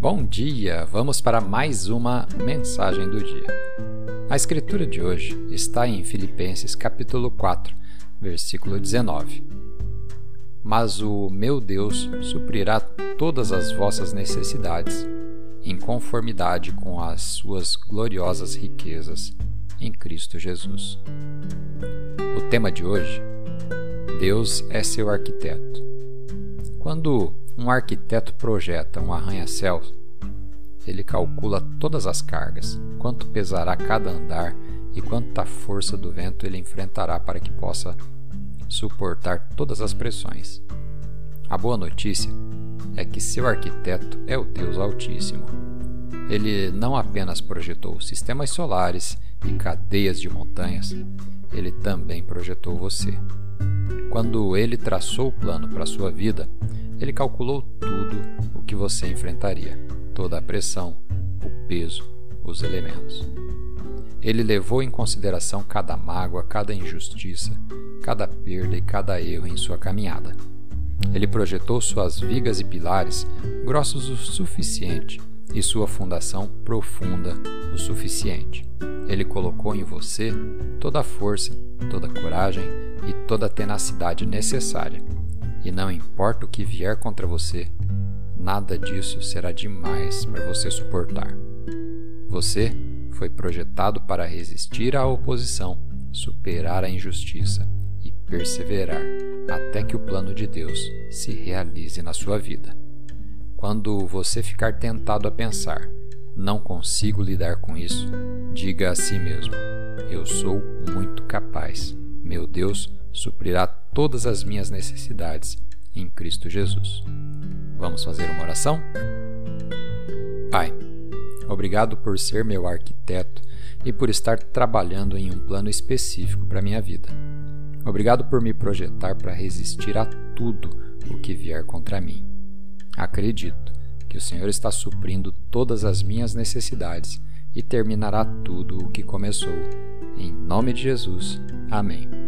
Bom dia! Vamos para mais uma mensagem do dia. A escritura de hoje está em Filipenses capítulo 4, versículo 19. Mas o meu Deus suprirá todas as vossas necessidades, em conformidade com as suas gloriosas riquezas em Cristo Jesus. O tema de hoje: Deus é seu arquiteto. Quando um arquiteto projeta um arranha-céu, ele calcula todas as cargas, quanto pesará cada andar e quanta força do vento ele enfrentará para que possa suportar todas as pressões. A boa notícia é que seu arquiteto é o Deus Altíssimo. Ele não apenas projetou sistemas solares e cadeias de montanhas, ele também projetou você. Quando ele traçou o plano para sua vida, ele calculou tudo o que você enfrentaria, toda a pressão, o peso, os elementos. Ele levou em consideração cada mágoa, cada injustiça, cada perda e cada erro em sua caminhada. Ele projetou suas vigas e pilares grossos o suficiente e sua fundação profunda o suficiente. Ele colocou em você toda a força, toda a coragem e toda a tenacidade necessária e não importa o que vier contra você, nada disso será demais para você suportar. Você foi projetado para resistir à oposição, superar a injustiça e perseverar até que o plano de Deus se realize na sua vida. Quando você ficar tentado a pensar, não consigo lidar com isso, diga a si mesmo: Eu sou muito capaz. Meu Deus suprirá todas as minhas necessidades em Cristo Jesus. Vamos fazer uma oração? Pai, obrigado por ser meu arquiteto e por estar trabalhando em um plano específico para minha vida. Obrigado por me projetar para resistir a tudo o que vier contra mim. Acredito que o Senhor está suprindo todas as minhas necessidades e terminará tudo o que começou. Em nome de Jesus. Amém.